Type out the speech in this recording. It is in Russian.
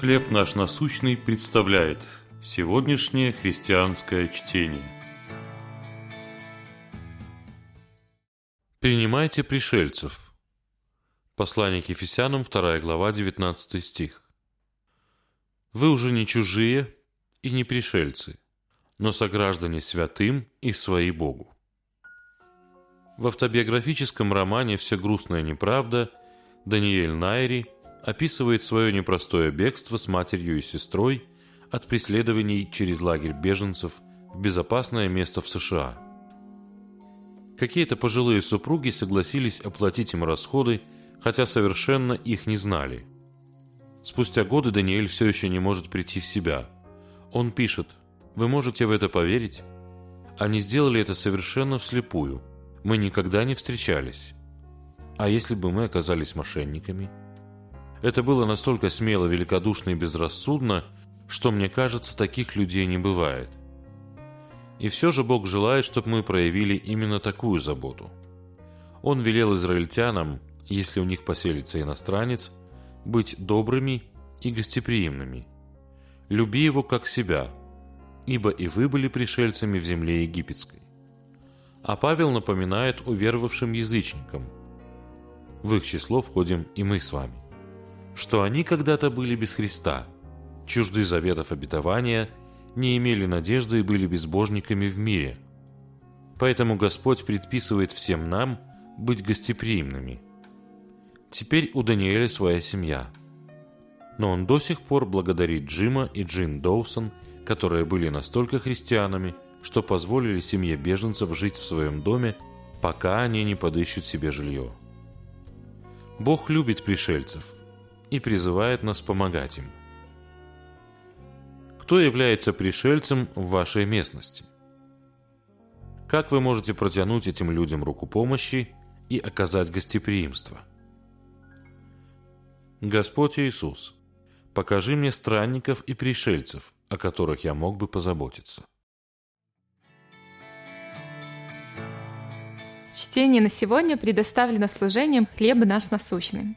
«Хлеб наш насущный» представляет сегодняшнее христианское чтение. Принимайте пришельцев. Послание к Ефесянам, 2 глава, 19 стих. Вы уже не чужие и не пришельцы, но сограждане святым и свои Богу. В автобиографическом романе «Все грустная неправда» Даниэль Найри описывает свое непростое бегство с матерью и сестрой от преследований через лагерь беженцев в безопасное место в США. Какие-то пожилые супруги согласились оплатить им расходы, хотя совершенно их не знали. Спустя годы Даниэль все еще не может прийти в себя. Он пишет, «Вы можете в это поверить? Они сделали это совершенно вслепую – мы никогда не встречались. А если бы мы оказались мошенниками? Это было настолько смело, великодушно и безрассудно, что, мне кажется, таких людей не бывает. И все же Бог желает, чтобы мы проявили именно такую заботу. Он велел израильтянам, если у них поселится иностранец, быть добрыми и гостеприимными. Люби его как себя, ибо и вы были пришельцами в земле египетской. А Павел напоминает уверовавшим язычникам, в их число входим и мы с вами, что они когда-то были без Христа, чужды заветов обетования, не имели надежды и были безбожниками в мире. Поэтому Господь предписывает всем нам быть гостеприимными. Теперь у Даниэля своя семья. Но он до сих пор благодарит Джима и Джин Доусон, которые были настолько христианами – что позволили семье беженцев жить в своем доме, пока они не подыщут себе жилье. Бог любит пришельцев и призывает нас помогать им. Кто является пришельцем в вашей местности? Как вы можете протянуть этим людям руку помощи и оказать гостеприимство? Господь Иисус, покажи мне странников и пришельцев, о которых я мог бы позаботиться. Чтение на сегодня предоставлено служением «Хлеб наш насущный».